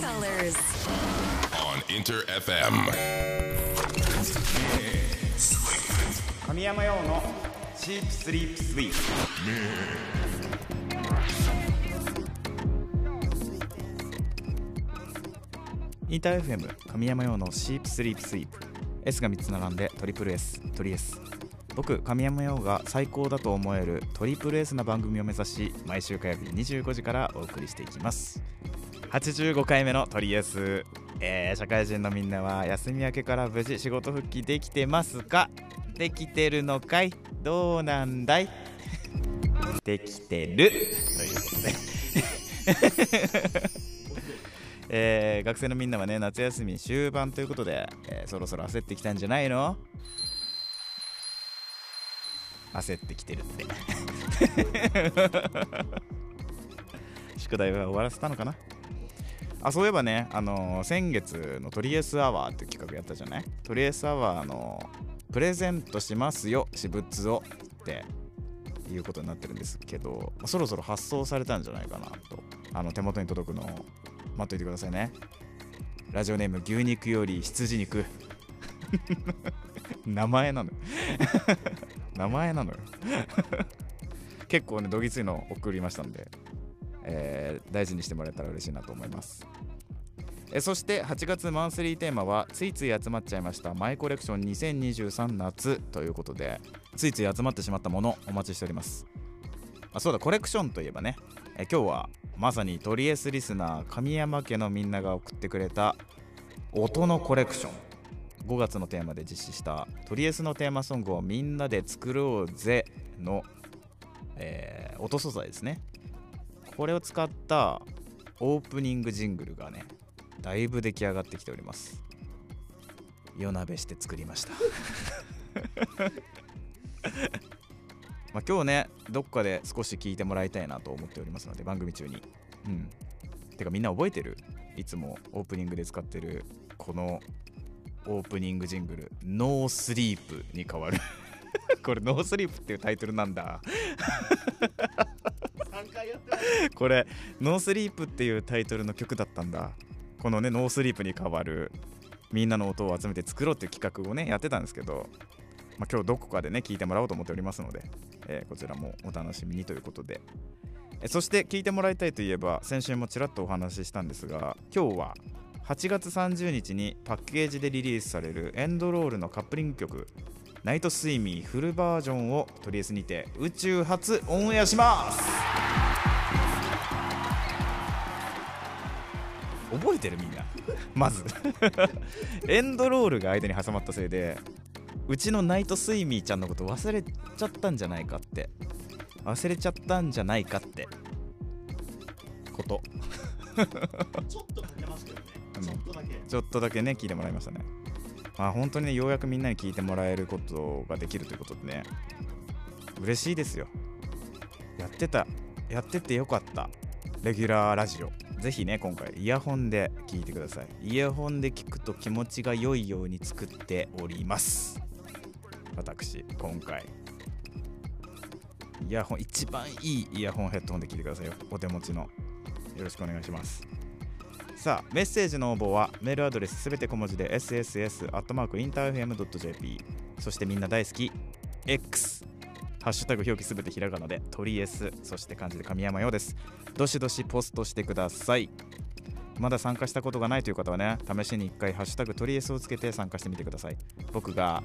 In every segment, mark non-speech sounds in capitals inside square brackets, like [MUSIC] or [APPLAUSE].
colors. on Inter FM. 神山用のシープスリープスイーインター FM 神山用のシープスリープスイープ S が3つ並んでトリプル S トリ S 僕神山用が最高だと思えるトリプル S な番組を目指し毎週火曜日25時からお送りしていきます85回目のトリエス、えー社会人のみんなは休み明けから無事仕事復帰できてますか？できてるのかい？どうなんだい？できてる。ということで。[LAUGHS] えー学生のみんなはね夏休み終盤ということで、えーそろそろ焦ってきたんじゃないの？焦ってきてるって。[LAUGHS] 宿題は終わらせたのかな？あそういえばね、あのー先月のトリエスアワーって企画やったじゃない？トリエスアワーのプレゼントしますよ私物をって。いうことになってるんですけど、そろそろ発送されたんじゃないかなと。あの手元に届くのを。待っといてくださいね。ラジオネーム牛肉より羊肉。[LAUGHS] 名前なのよ。[LAUGHS] 名前なのよ。[LAUGHS] 結構ねどぎついの送りましたんで。えー大事にしてもらえたら嬉しいなと思います。えそして8月マンスリーテーマはついつい集まっちゃいましたマイコレクション2023夏ということでついつい集まってしまったものお待ちしております。あそうだコレクションといえばね、え今日はまさにトリエスリスナー神山家のみんなが送ってくれた音のコレクション。5月のテーマで実施したトリエスのテーマソングをみんなで作ろうぜの、えー音素材ですね。これを使ったオープニングジングルがねだいぶ出来上がってきております。夜鍋して作りました。[LAUGHS] まあ今日ねどっかで少し聞いてもらいたいなと思っておりますので番組中に。うん。てかみんな覚えてる？いつもオープニングで使ってるこのオープニングジングル「No Sleep」に変わる。[LAUGHS] これ「No Sleep」っていうタイトルなんだ。[LAUGHS] これ「No Sleep」っていうタイトルの曲だったんだ。このね「No Sleep」に変わるみんなの音を集めて作ろうっていう企画をねやってたんですけど、まあ、今日どこかでね聞いてもらおうと思っておりますので、えーこちらもお楽しみにということで。そして聞いてもらいたいといえば先週もちらっとお話ししたんですが今日は8月30日にパッケージでリリースされるエンドロールのカップリング曲「ナイトスイミーフルバージョン」をとりあえずにて宇宙初オンエアします。覚えてるみんな。まず。[LAUGHS] エンドロールが間に挟まったせいでうちのナイトスイミーちゃんのこと忘れちゃったんじゃないかって。忘れちゃったんじゃないかって。こと。ちょっとかけますけどね。うん。ちょっとだけ。ちょっとだけね聞いてもらいましたね。まあ本当にねようやくみんなに聞いてもらえることができるということでね。嬉しいですよ。やってた。やっててよかった。レギュラーラジオぜひね今回イヤホンで聞いてください。イヤホンで聞くと気持ちが良いように作っております。私今回。イヤホン一番いいイヤホンヘッドホンで聞いてくださいよ。お手持ちの。よろしくお願いします。さあメッセージの応募はメールアドレスすべて小文字で sss.interfm.jp そしてみんな大好き X ハッシュタグ表記すべてひらがなで鳥 S そして漢字で神山ようです。どしどしポストしてください。まだ参加したことがないという方はね試しに1回ハッシュタグ鳥 S をつけて参加してみてください。僕が。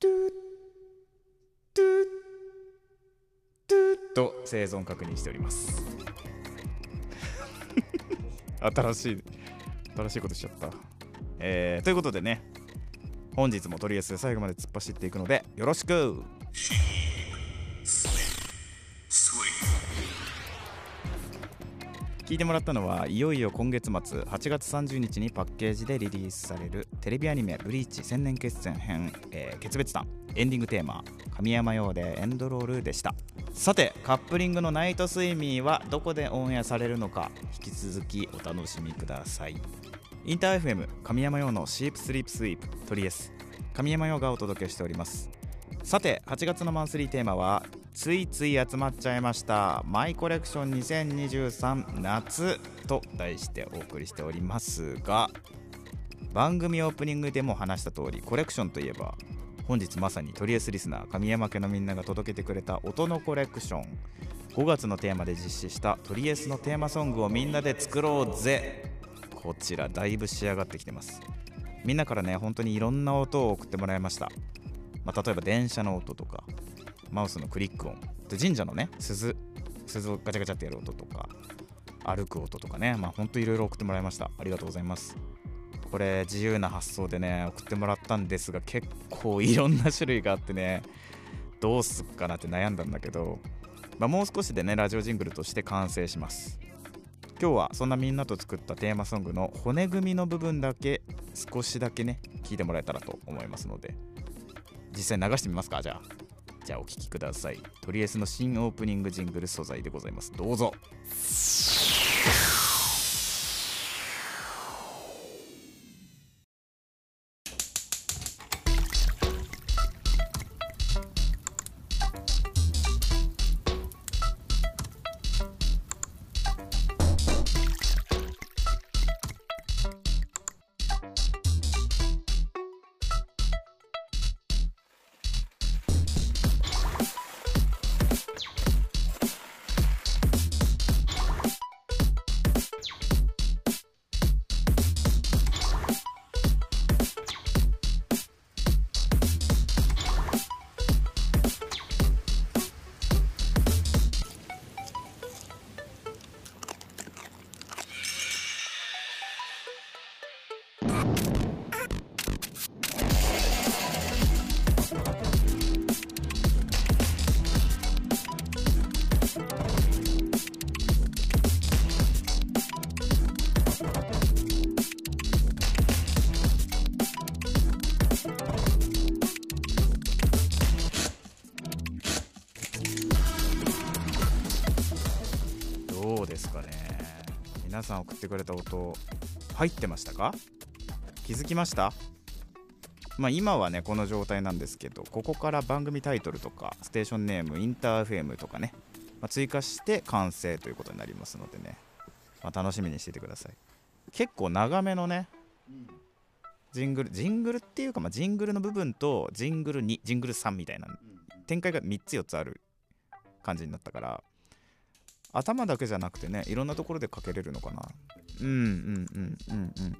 トゥートゥートゥと生存確認しております。[LAUGHS] 新しい新しいことしちゃった、えーということでね本日もとりあえず最後まで突っ走っていくのでよろしく。聞いてもらったのはいよいよ今月末8月30日にパッケージでリリースされるテレビアニメ「ブリーチ千年決戦編、えー訣別譚」エンディングテーマ「神山羊でエンドロール」でした。さてカップリングの「ナイトスイミー」はどこでオンエアされるのか引き続きお楽しみください。インター FM 神山用のシープスリープスイープトリエス神山用がお届けしております。さて8月のマンスリーテーマはついつい集まっちゃいました。マイコレクション2023夏と題してお送りしておりますが番組オープニングでも話した通りコレクションといえば本日まさにトリエスリスナー神山家のみんなが届けてくれた音のコレクション。5月のテーマで実施したトリエスのテーマソングをみんなで作ろうぜ。こちらだいぶ仕上がってきてます。みんなからね本当にいろんな音を送ってもらいました、まあ、例えば電車の音とかマウスのクリック音。で神社のね鈴鈴をガチャガチャってやる音とか歩く音とかね。まあほんといろいろ送ってもらいました。ありがとうございます。これ自由な発想でね送ってもらったんですが結構いろんな種類があってねどうすっかなって悩んだんだけど、まあ、もう少しでねラジオジングルとして完成します。今日はそんなみんなと作ったテーマソングの骨組みの部分だけ少しだけね聞いてもらえたらと思いますので実際流してみますかじゃあ。じゃあお聴きください。トリエスの新オープニングジングル素材でございます。どうぞ。送ってくれた音入ってましたか？気づきました？まあ今はねこの状態なんですけどここから番組タイトルとかステーションネームインターフェームとかね、まあ、追加して完成ということになりますのでね、まあ、楽しみにしていてください。結構長めのねうんジングルジングルっていうか、まあ、ジングルの部分とジングル2ジングル3みたいなうん展開が3つ4つある感じになったから頭だけじゃなくてねいろんなところでかけれるのかな。うんうんうんうんうん。うん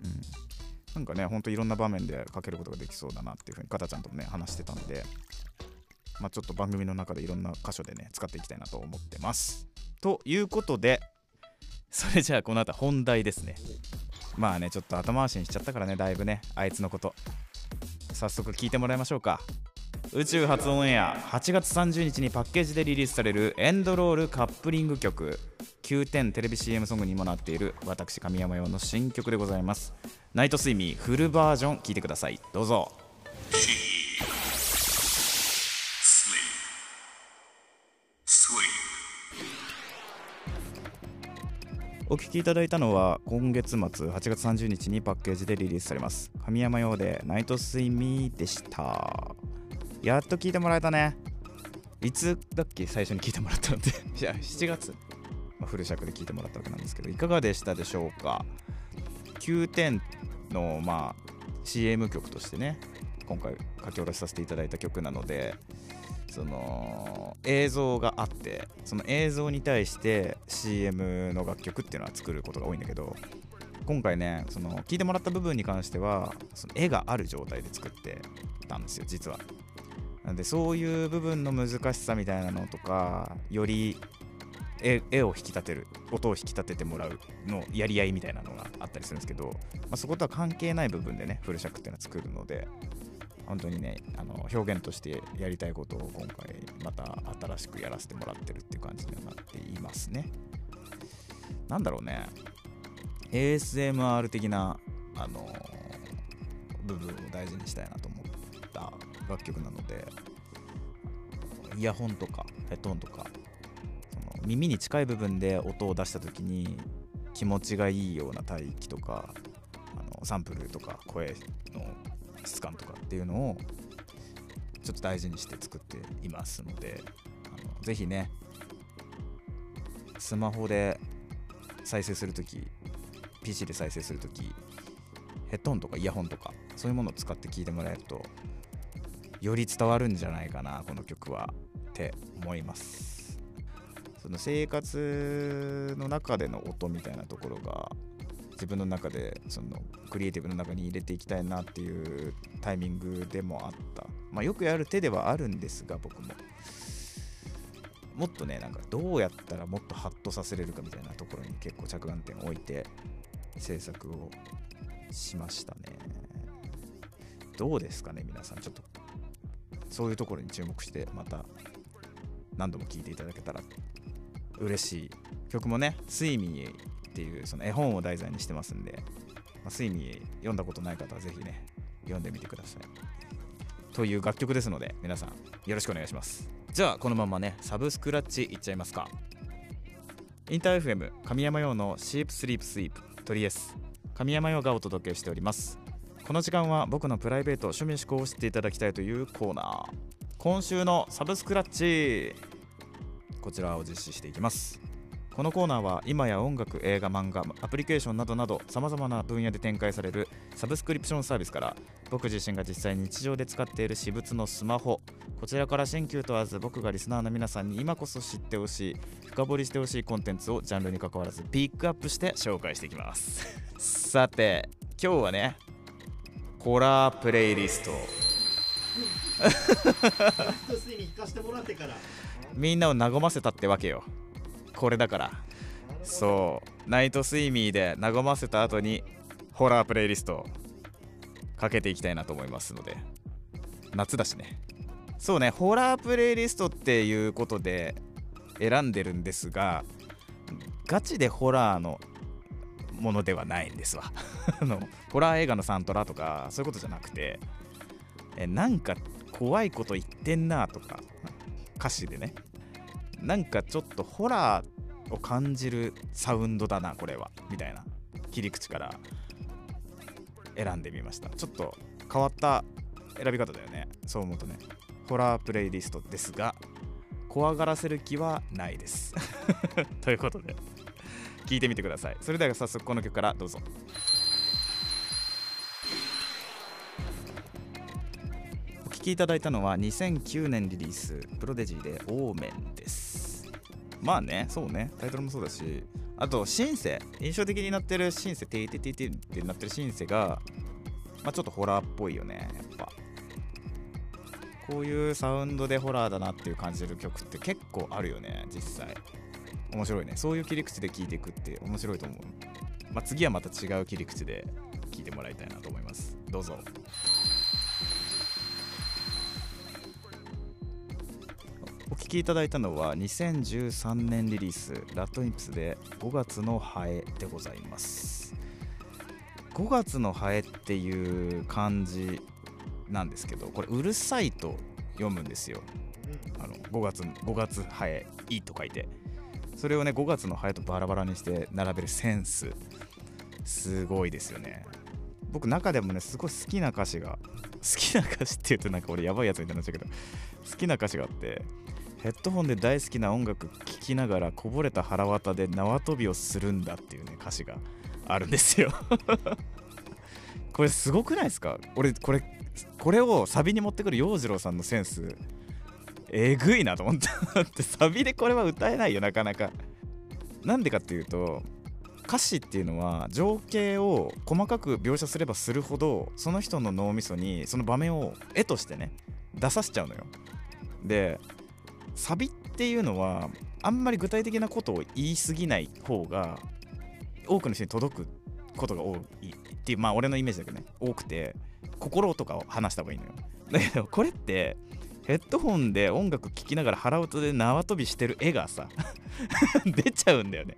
なんかねほんといろんな場面でかけることができそうだなっていうふうにかたちゃんともね話してたんでまあちょっと番組の中でいろんな箇所でね使っていきたいなと思ってます。ということでそれじゃあこの後本題ですね。まあねちょっと後回しにしちゃったからねだいぶねあいつのこと。早速聞いてもらいましょうか。宇宙初オンエア8月30日にパッケージでリリースされるエンドロールカップリング曲。9点テレビ CM ソングにもなっている私神山用の新曲でございます。ナイトスイミーフルバージョン聴いてください。どうぞ。お聴きいただいたのは今月末8月30日にパッケージでリリースされます。神山用でナイトスイミーでした。やっと聞いてもらえたね。いつだっけ最初に聞いてもらったのって。[LAUGHS] いや7月、まあ、フル尺で聞いてもらったわけなんですけどいかがでしたでしょうか？9点のまあ CM 曲としてね今回書き下ろしさせていただいた曲なのでその映像があってその映像に対して CM の楽曲っていうのは作ることが多いんだけど今回ねその聞いてもらった部分に関してはその絵がある状態で作ってたんですよ実はなんでそういう部分の難しさみたいなのとかより絵絵を引き立てる音を引き立ててもらうのやり合いみたいなのがあったりするんですけど、まあ、そことは関係ない部分でねフル尺っていうのは作るので本当にねあの表現としてやりたいことを今回また新しくやらせてもらってるっていう感じにはなっていますね。なんだろうね。ASMR 的なあの部分を大事にしたいなと。楽曲なのでイヤホンとかヘッドホンとかその耳に近い部分で音を出した時に気持ちがいいような帯域とかあのサンプルとか声の質感とかっていうのをちょっと大事にして作っていますのであのぜひねスマホで再生するとき PC で再生するときヘッドホンとかイヤホンとかそういうものを使って聴いてもらえるとより伝わるんじゃないかなこの曲はって思います。その生活の中での音みたいなところが自分の中でそのクリエイティブの中に入れていきたいなっていうタイミングでもあった。まあよくやる手ではあるんですが僕も。もっとねなんかどうやったらもっとハッとさせれるかみたいなところに結構着眼点を置いて制作をしましたね。どうですかね皆さん。ちょっとそういうところに注目してまた何度も聴いていただけたら嬉しい。曲もね「スイミー」っていうその絵本を題材にしてますんで、まあ、スイミー読んだことない方はぜひね読んでみてください。という楽曲ですので皆さんよろしくお願いします。じゃあこのままねサブスクラッチいっちゃいますか。インター FM 神山用のシープスリープスイープトリエス神山用がお届けしております。この時間は僕のプライベート趣味思考を知っていただきたいというコーナー。今週のサブスクラッチ。こちらを実施していきます。このコーナーは今や音楽映画漫画アプリケーションなどなどさまざまな分野で展開されるサブスクリプションサービスから僕自身が実際日常で使っている私物のスマホこちらから新旧問わず僕がリスナーの皆さんに今こそ知ってほしい深掘りしてほしいコンテンツをジャンルに関わらずピックアップして紹介していきます。さて今日はねホラープレイリスト。[LAUGHS] みんなを和ませたってわけよ。これだから。そう。ナイトスイミーで和ませた後にホラープレイリストをかけていきたいなと思いますので。夏だしね。そうね。ホラープレイリストっていうことで選んでるんですがガチでホラーのものではないんですわ。[LAUGHS] あのホラー映画のサントラとかそういうことじゃなくてえなんか怖いこと言ってんなとか歌詞でね。なんかちょっとホラーを感じるサウンドだなこれは。みたいな切り口から選んでみました。ちょっと変わった選び方だよね。そう思うとね。ホラープレイリストですが怖がらせる気はないです。[LAUGHS] ということで。聞いてみてください。それでは早速この曲からどうぞ。お聴きいただいたのは2009年リリースプロデジーでオーメンです。まあねそうね。タイトルもそうだし。あとシンセ。印象的になってるシンセテイテテイテイってなってるシンセがまあちょっとホラーっぽいよねやっぱ。こういうサウンドでホラーだなっていう感じる曲って結構あるよね実際。面白いね。そういう切り口で聴いていくって面白いと思う、まあ、次はまた違う切り口で聴いてもらいたいなと思います。どうぞ。お聴きいただいたのは2013年リリースラッドインプスで5月のハエでございます。5月のハエっていう漢字なんですけどこれうるさいと読むんですよ。あの5月5月ハエいいと書いてそれをね5月のハエとバラバラにして並べるセンス。すごいですよね。僕中でもねすごい好きな歌詞が好きな歌詞って言うとなんか俺やばいやつみたいになっちゃうけど好きな歌詞があってヘッドホンで大好きな音楽聴きながらこぼれた腹渡で縄跳びをするんだっていうね歌詞があるんですよ。[LAUGHS] これすごくないですか？俺これこれをサビに持ってくる洋次郎さんのセンス。えぐいなと思った。ってサビでこれは歌えないよなかなか。なんでかっていうと歌詞っていうのは情景を細かく描写すればするほどその人の脳みそにその場面を絵としてね出させちゃうのよ。でサビっていうのはあんまり具体的なことを言い過ぎない方が多くの人に届くことが多いっていうまあ俺のイメージだけどね多くて心とかを話した方がいいのよ。だけどこれってヘッドホンで音楽聴きながら腹音で縄跳びしてる絵がさ [LAUGHS] 出ちゃうんだよね。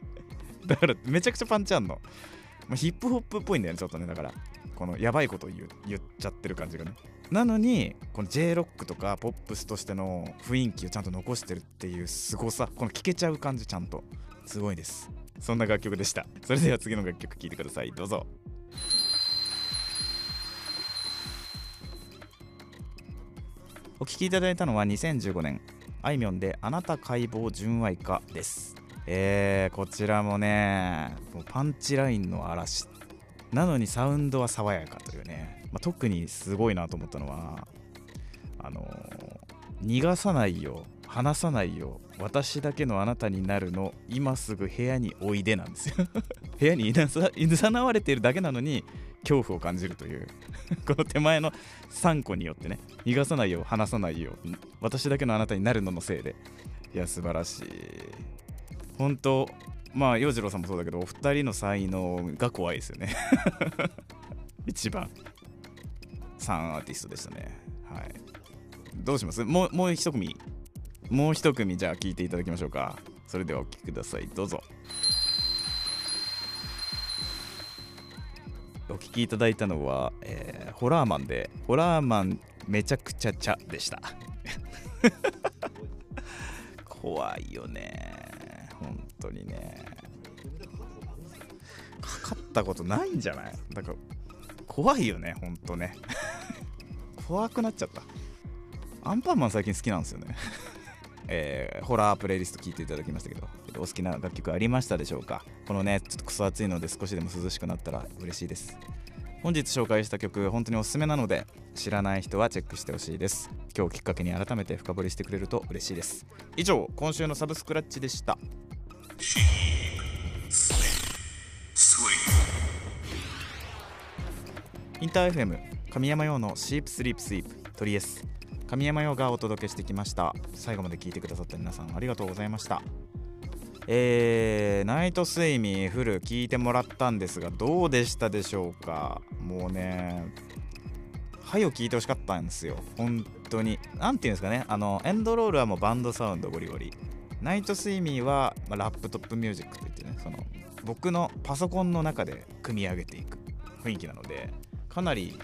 だからめちゃくちゃパンチあんの、まあ、ヒップホップっぽいんだよねちょっとね。だからこのやばいことを言う言っちゃってる感じがね。なのにこの J ロックとかポップスとしての雰囲気をちゃんと残してるっていう凄さこの聴けちゃう感じちゃんと。すごいです。そんな楽曲でした。それでは次の楽曲聴いてください。どうぞ。お聴きいただいたのは2015年あいみょんで「あなた解剖純愛化」です。えー、こちらもねもうパンチラインの嵐。なのにサウンドは爽やかというね、まあ、特にすごいなと思ったのはあのー逃がさないよ離さないよ私だけのあなたになるの今すぐ部屋においでなんですよ。[LAUGHS] 部屋にいなさいざなわれているだけなのに恐怖を感じるという。[LAUGHS] この手前の3個によってね逃がさないよう離さないよう私だけのあなたになるののせいで。いや素晴らしい。本当まあ洋次郎さんもそうだけどお二人の才能が怖いですよね。[LAUGHS] 一番。3アーティストでしたね。はい。どうします？もうもう一組。もう一組じゃあ聞いていただきましょうか。それではお聴きください。どうぞ。お聞きいただいたのは、えーホラーマンでホラーマンめちゃくちゃ茶でした。[LAUGHS] 怖いよね。本当にね。かかったことないんじゃない？だから怖いよね本当ね。怖くなっちゃった。アンパンマン最近好きなんですよね。えーホラープレイリスト聞いていただきましたけどお好きな楽曲ありましたでしょうか？このねちょっとクソ暑いので少しでも涼しくなったら嬉しいです。本日紹介した曲本当におすすめなので知らない人はチェックしてほしいです。今日きっかけに改めて深掘りしてくれると嬉しいです。以上今週のサブスクラッチでした。インター FM 神山用のシープスリープスイープトリエス神山用がお届けしてきました。最後まで聞いてくださった皆さんありがとうございました。えー、ナイト睡眠フル聞いてもらったんですがどうでしたでしょうか。もうねはいを聞いてほしかったんですよ。本当に。何ていうんですかね。あのエンドロールはもうバンドサウンドゴリゴリ。ナイト睡眠は、まあラップトップミュージックといってねその僕のパソコンの中で組み上げていく雰囲気なのでかなり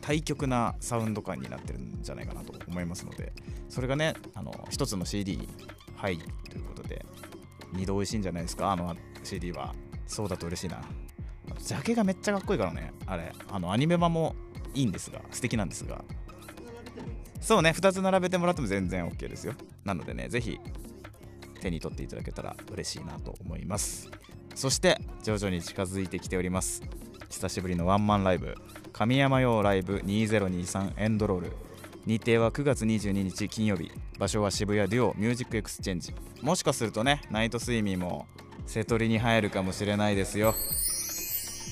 対極なサウンド感になってるんじゃないかなと思いますのでそれがねあの一つの CD に入るということで二度美味しいんじゃないですか？あの CD は。そうだと嬉しいな。ジャケがめっちゃかっこいいからねあれ。あのアニメ版もいいんですが素敵なんですが。そうね2つ並べてもらっても全然 OK ですよ。なのでねぜひ手に取っていただけたら嬉しいなと思います。そして徐々に近づいてきております。久しぶりのワンマンライブ。神山羊ライブ2023エンドロール。日程は9月22日金曜日。場所は渋谷デュオミュージックエクスチェンジ。もしかするとねナイトスイミーも瀬戸りに入るかもしれないですよ。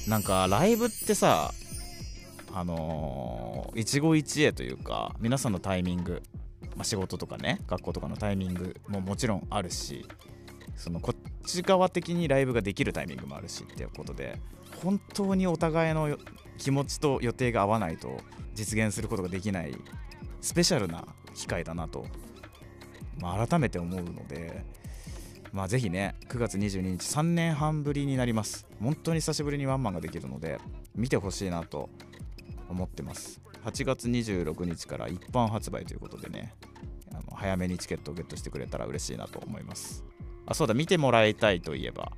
なんかライブってさあのー一期一会というか皆さんのタイミング、まあ、仕事とかね学校とかのタイミングももちろんあるしそのこっち側的にライブができるタイミングもあるしっていうことで本当にお互いの気持ちと予定が合わないと実現することができないスペシャルな機会だなと、まあ、改めて思うので、まあ、ぜひね9月22日3年半ぶりになります。本当に久しぶりにワンマンができるので見てほしいなと思ってます。8月26日から一般発売ということでねあの早めにチケットをゲットしてくれたら嬉しいなと思います。あそうだ見てもらいたいといえば、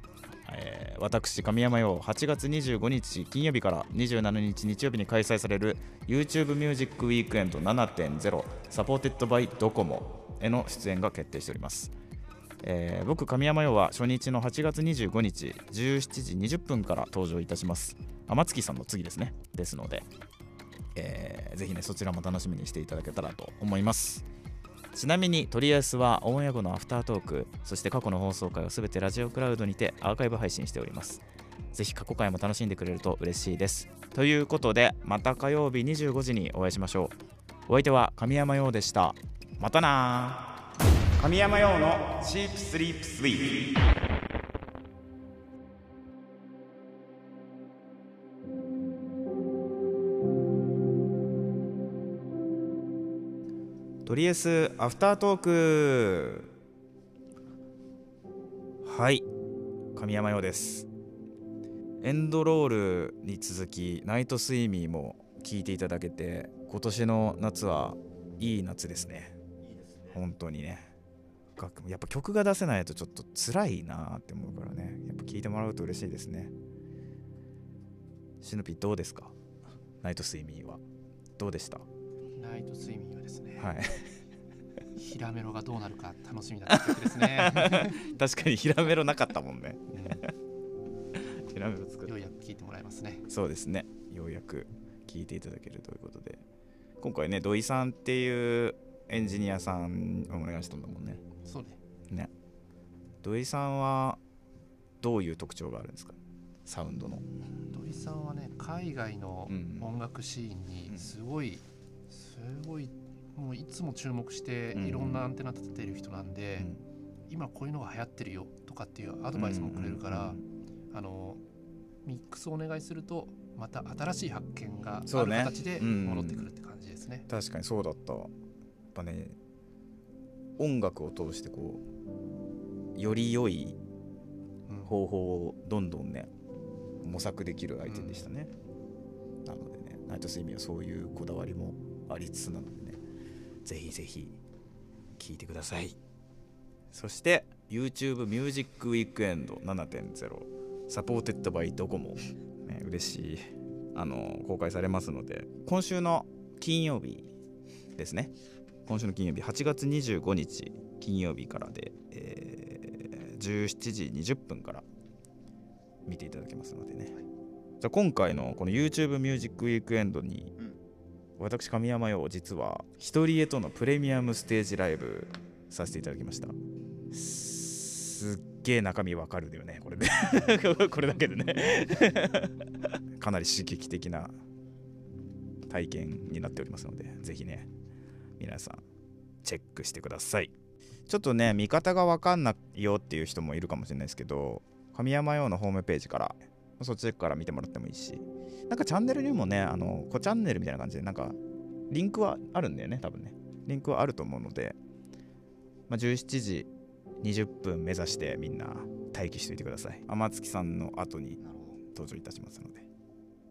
えー私神山用8月25日金曜日から27日日曜日に開催される YouTube ミュージックウィークエンド7.0サポーテッドバイドコモへの出演が決定しております。えー僕神山用は初日の8月25日17時20分から登場いたします。天月さんの次ですね。ですので、えーぜひねそちらも楽しみにしていただけたらと思います。ちなみにとりあえずはオンエア後のアフタートークそして過去の放送回を全てラジオクラウドにてアーカイブ配信しております。ぜひ過去回も楽しんでくれると嬉しいです。ということでまた火曜日25時にお会いしましょう。お相手は神山陽でした。またな神山陽のチープスリープスイープとりあえずアフタートーク。はい。神山陽です。エンドロールに続きナイトスイミーも聞いていただけて今年の夏はいい夏ですね。本当にね。やっぱ曲が出せないとちょっと辛いなって思うからね。やっぱ聞いてもらうと嬉しいですね。シノピどうですか？ナイトスイミーは。どうでした？ナイト睡眠はですね、はい。ヒラメロがどうなるか楽しみな企画ですね、[LAUGHS] 確かにヒラメロなかったもんね。うヒラメロ作ん、るようやく聞いてもらえますね。そうですね。ようやく聞いていただけるということで。今回ね土井さんっていうエンジニアさんをお願いしたんだもんね。そうね。ね。土井さんはどういう特徴があるんですか？サウンドの。土井さんはね海外のうん。音楽シーンにうん。すごいすごいもういつも注目してうん。いろんなアンテナ立ててる人なんで、うん。今こういうのが流行ってるよとかっていうアドバイスもくれるから、あのミックスをお願いするとまた新しい発見がある形でうん。戻ってくるって感じですね。確かにそうだったやっぱね音楽を通してこうより良いうん。方法をどんどんね模索できる相手でしたね、なのでねナイトスイミーはそういうこだわりもありつつなのでね。ぜひぜひ聴いてください。そして YouTube ミュージックウィークエンド7.0サポーテッドバイドコモ。ね嬉しい。あの公開されますので。今週の金曜日ですね。今週の金曜日8月25日金曜日からで、えー17時20分から。見ていただけますのでね、じゃあ今回のこの YouTube ミュージックウィークエンドに、私神山陽実は一人へとのプレミアムステージライブさせていただきました。すっげえ中身わかるだよねこれで [LAUGHS] これだけでね。かなり刺激的な体験になっておりますのでぜひね皆さんチェックしてください。ちょっとね見方が分かんないよっていう人もいるかもしれないですけど神山用のホームページからそっちから見てもらってもいいしなんかチャンネルにもねあの子チャンネルみたいな感じでなんかリンクはあるんだよね多分ね。リンクはあると思うので、まあ、17時20分目指してみんな待機しておいてください。天月さんの後に登場いたしますので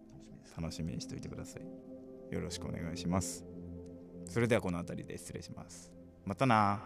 楽しみです。楽しみにしておいてください。よろしくお願いします。それではこの辺りで失礼します。またな